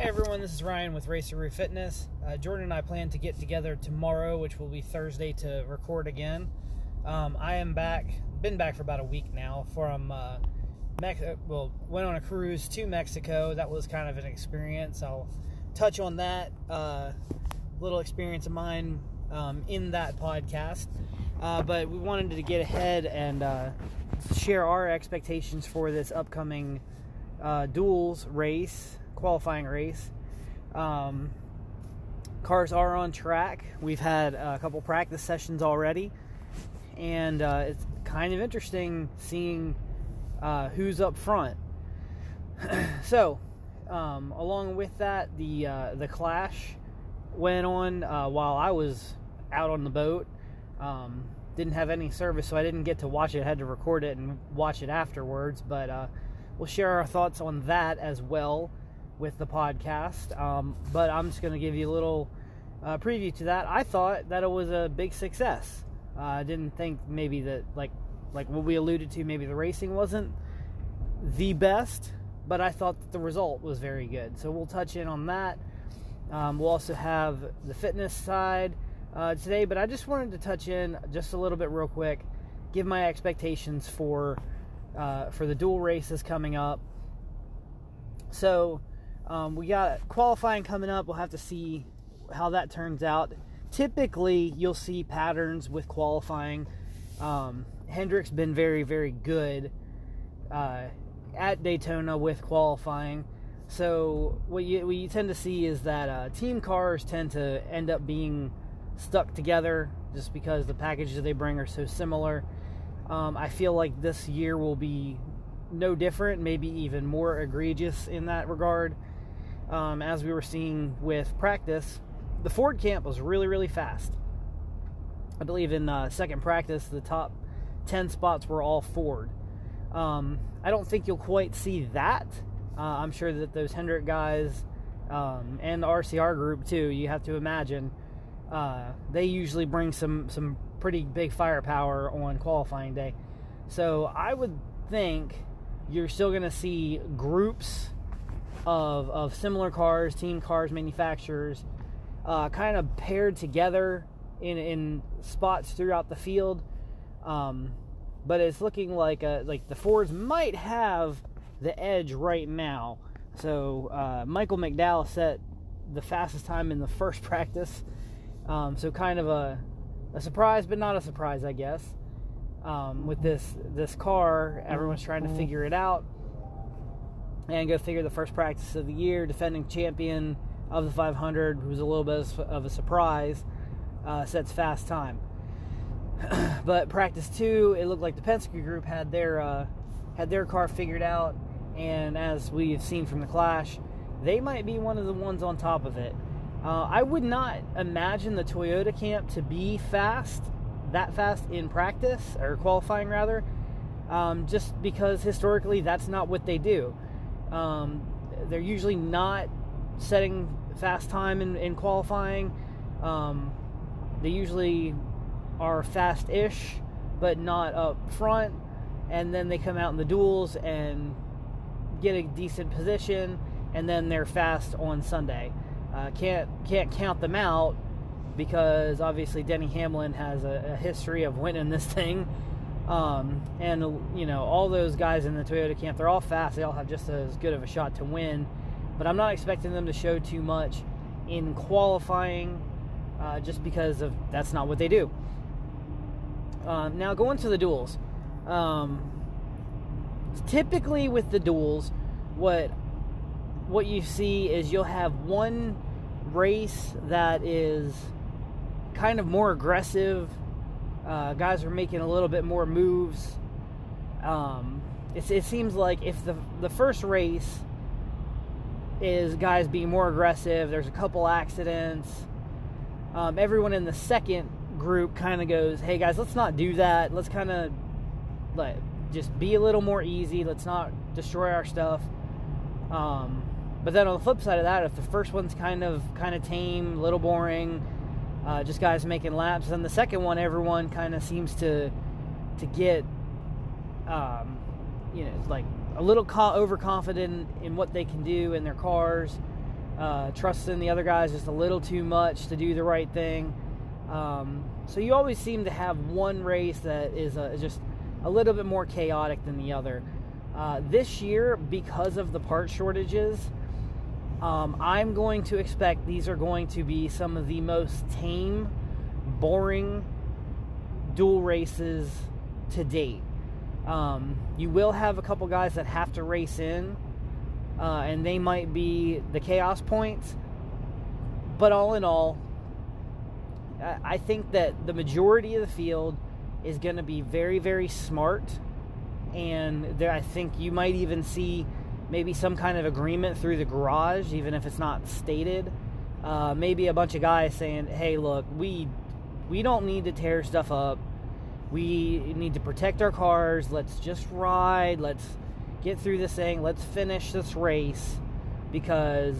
Hey everyone, this is Ryan with Raceroo Fitness. Uh, Jordan and I plan to get together tomorrow, which will be Thursday, to record again. Um, I am back, been back for about a week now from, uh, Mex- uh, well, went on a cruise to Mexico. That was kind of an experience. I'll touch on that uh, little experience of mine um, in that podcast. Uh, but we wanted to get ahead and uh, share our expectations for this upcoming duels race qualifying race. Um, cars are on track. We've had a couple practice sessions already, and uh, it's kind of interesting seeing uh, who's up front. so, um, along with that, the uh, the clash went on uh, while I was out on the boat. Um, didn't have any service, so I didn't get to watch it. I had to record it and watch it afterwards. But uh, we'll share our thoughts on that as well with the podcast. Um, but I'm just going to give you a little uh, preview to that. I thought that it was a big success. Uh, I didn't think maybe that like like what we alluded to, maybe the racing wasn't the best, but I thought that the result was very good. So we'll touch in on that. Um, we'll also have the fitness side uh, today, but I just wanted to touch in just a little bit real quick, give my expectations for uh, for the duel races coming up. So um, we got qualifying coming up. We'll have to see how that turns out. Typically, you'll see patterns with qualifying. Um, Hendrick's been very, very good uh, at Daytona with qualifying. So what you what you tend to see is that uh, team cars tend to end up being stuck together just because the packages they bring are so similar. Um, I feel like this year will be no different, maybe even more egregious in that regard um, as we were seeing with practice, the Ford camp was really, really fast. I believe in uh, second practice, the top 10 spots were all Ford. Um, I don't think you'll quite see that. Uh, I'm sure that those Hendrick guys um, and the RCR group, too, you have to imagine, uh, they usually bring some, some pretty big firepower on qualifying day. So I would think you're still going to see groups of, of similar cars, team cars, manufacturers, uh, kind of paired together in, in spots throughout the field. Um, but it's looking like a, like the Fords might have the edge right now. So uh, Michael McDowell set the fastest time in the first practice. Um, so kind of a, a surprise, but not a surprise, I guess. Um, with this this car, everyone's trying to figure it out and go figure the first practice of the year, defending champion of the 500, who's a little bit of a surprise, uh, sets fast time. but practice two, it looked like the Penske group had their uh, had their car figured out, and as we've seen from the Clash, they might be one of the ones on top of it. Uh, I would not imagine the Toyota camp to be fast, that fast in practice or qualifying rather, um, just because historically that's not what they do. Um, they're usually not setting fast time in, in qualifying. Um, they usually are fast-ish, but not up front. And then they come out in the duels and get a decent position, and then they're fast on Sunday. Uh, can't can't count them out because obviously Denny Hamlin has a, a history of winning this thing. Um, and you know all those guys in the Toyota camp, they're all fast. They all have just as good of a shot to win. But I'm not expecting them to show too much in qualifying, uh, just because of that's not what they do. Um, now going to the duels. Um, typically with the duels, what what you see is you'll have one race that is kind of more aggressive uh, guys are making a little bit more moves. Um, it, it seems like if the the first race is guys being more aggressive, there's a couple accidents. Um, everyone in the second group kind of goes, "Hey guys, let's not do that. Let's kind of like just be a little more easy. Let's not destroy our stuff." Um, but then on the flip side of that, if the first one's kind of kind of tame, a little boring, uh, just guys making laps. And the second one, everyone kind of seems to to get, um, you know, like a little co- overconfident in what they can do in their cars. uh, trusting the other guys just a little too much to do the right thing. Um, so you always seem to have one race that is just a little bit more chaotic than the other. Uh, this year, because of the part shortages, um, I'm going to expect these are going to be some of the most tame, boring duel races to date. Um, you will have a couple guys that have to race in, uh, and they might be the chaos points. But all in all, I think that the majority of the field is going to be very, very smart. And there, I think you might even see maybe some kind of agreement through the garage, even if it's not stated. Uh, maybe a bunch of guys saying, "Hey, look, we we don't need to tear stuff up. We need to protect our cars. Let's just ride. Let's get through this thing. Let's finish this race because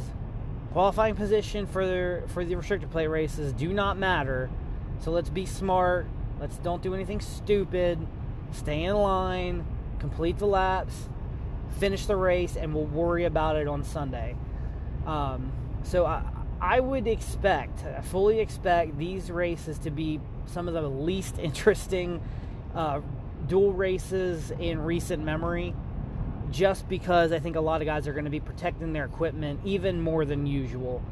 qualifying position for the for the restrictor plate races do not matter. So let's be smart. Let's don't do anything stupid. Stay in line, complete the laps, finish the race, and we'll worry about it on Sunday. Um, so I, I would expect, I fully expect these races to be some of the least interesting uh, duel races in recent memory just because I think a lot of guys are going to be protecting their equipment even more than usual.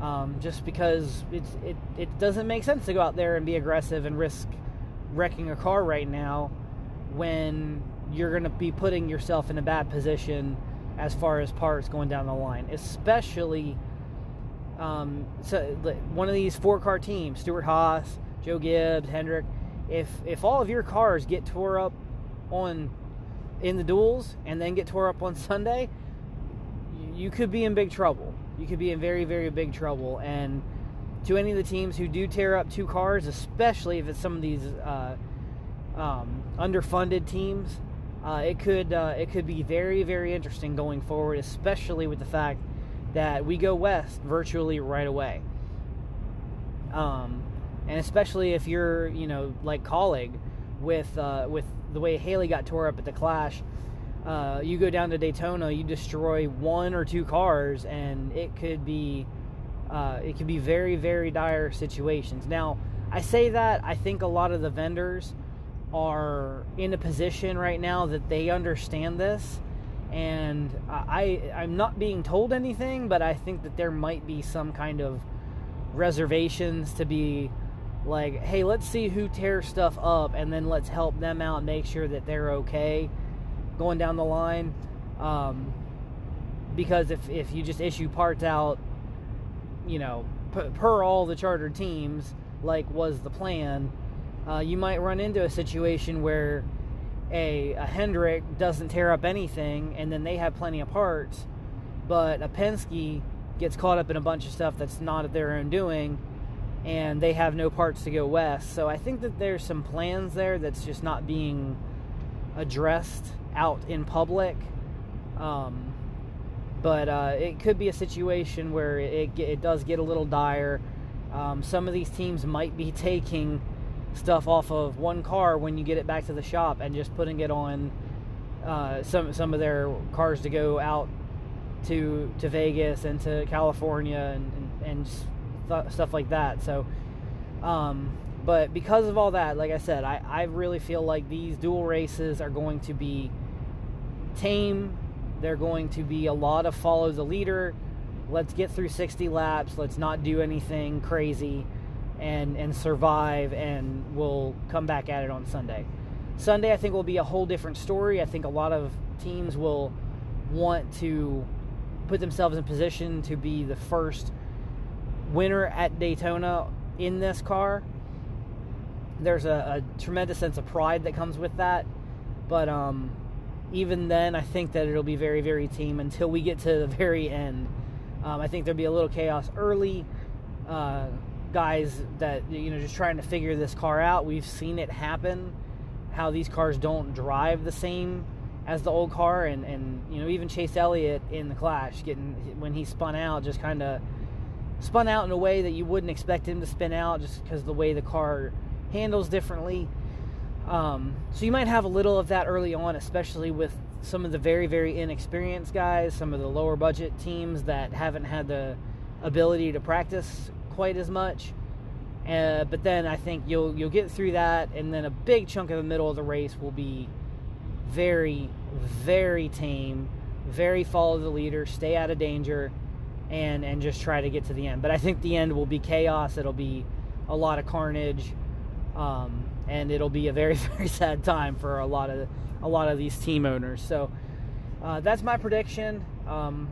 Um, just because it's, it, it doesn't make sense to go out there and be aggressive and risk wrecking a car right now when you're going to be putting yourself in a bad position as far as parts going down the line, especially um, so one of these four car teams, Stewart-Haas, Joe Gibbs, Hendrick. If if all of your cars get tore up on in the duels and then get tore up on Sunday, you could be in big trouble. You could be in very, very big trouble. And to any of the teams who do tear up two cars, especially if it's some of these uh, um, underfunded teams, uh, it could uh, it could be very, very interesting going forward, especially with the fact that we go west virtually right away. Um, and especially if you're, you know, like Kaulig with uh, with the way Haley got tore up at the Clash, uh, you go down to Daytona, you destroy one or two cars, and it could be uh, it could be very very dire situations. Now, I say that I think a lot of the vendors are in a position right now that they understand this, and I I'm not being told anything, but I think that there might be some kind of reservations to be like, hey, let's see who tears stuff up, and then let's help them out, and make sure that they're okay going down the line. Um, because if if you just issue parts out, you know, per, per all the chartered teams, like was the plan, uh, you might run into a situation where a, a Hendrick doesn't tear up anything, and then they have plenty of parts, but a Penske gets caught up in a bunch of stuff that's not their own doing and they have no parts to go west. So I think that there's some plans there that's just not being addressed out in public. Um, but uh, it could be a situation where it, it does get a little dire. Um, some of these teams might be taking stuff off of one car when you get it back to the shop and just putting it on uh, some some of their cars to go out to to Vegas and to California and and, and th- stuff like that. So, um, but because of all that, like I said, I, I really feel like these duel races are going to be tame. They're going to be a lot of follow the leader. Let's get through 60 laps. Let's not do anything crazy and and survive and we'll come back at it on Sunday. Sunday I think will be a whole different story. I think a lot of teams will want to put themselves in position to be the first winner at Daytona in this car. There's a, a tremendous sense of pride that comes with that. But um, even then, I think that it'll be very, very team until we get to the very end. Um, I think there'll be a little chaos early. Uh, guys that, you know, just trying to figure this car out. We've seen it happen, how these cars don't drive the same as the old car. And, and you know, even Chase Elliott in the Clash, getting when he spun out, just kind of spun out in a way that you wouldn't expect him to spin out just because the way the car handles differently. Um, so you might have a little of that early on, especially with some of the very, very inexperienced guys, some of the lower budget teams that haven't had the ability to practice quite as much. Uh, but then I think you'll you'll get through that, and then a big chunk of the middle of the race will be very, very tame, very follow the leader, stay out of danger, and and just try to get to the end. But I think the end will be chaos. It'll be a lot of carnage, um, and it'll be a very very sad time for a lot of a lot of these team owners. So uh, that's my prediction. Um,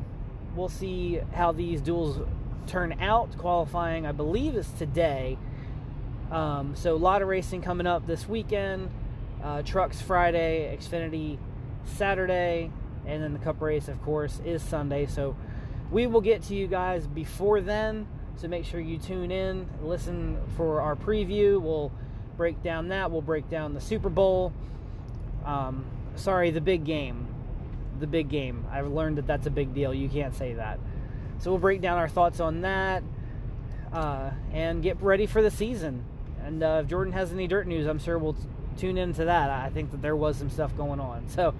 we'll see how these duels turn out. Qualifying, I believe, is today. Um, so a lot of racing coming up this weekend. Uh, trucks Friday, Xfinity Saturday, and then the Cup race, of course, is Sunday. So we will get to you guys before then. So make sure you tune in, listen for our preview. We'll break down that. We'll break down the Super Bowl. Um, sorry, the big game. The big game. I've learned that that's a big deal. You can't say that. So we'll break down our thoughts on that uh, and get ready for the season. And uh, if Jordan has any dirt news, I'm sure we'll t- tune into that. I think that there was some stuff going on. So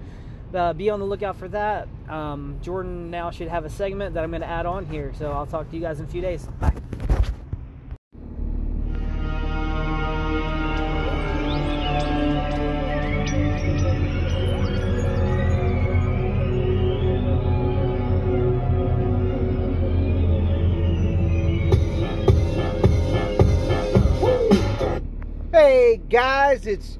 uh, be on the lookout for that. Um, Jordan now should have a segment that I'm going to add on here. So I'll talk to you guys in a few days. Bye. Guys, it's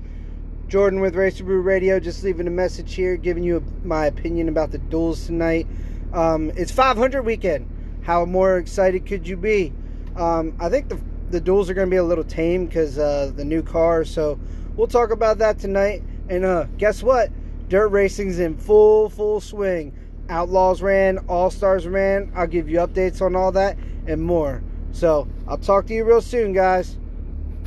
Jordan with Racer Brew Radio. Just leaving a message here, giving you my opinion about the duels tonight. Um, it's 500 weekend. How more excited could you be? Um, I think the the duels are going to be a little tame because uh, the new car. So we'll talk about that tonight. And uh, guess what? Dirt racing's in full full swing. Outlaws ran, All Stars ran. I'll give you updates on all that and more. So I'll talk to you real soon, guys.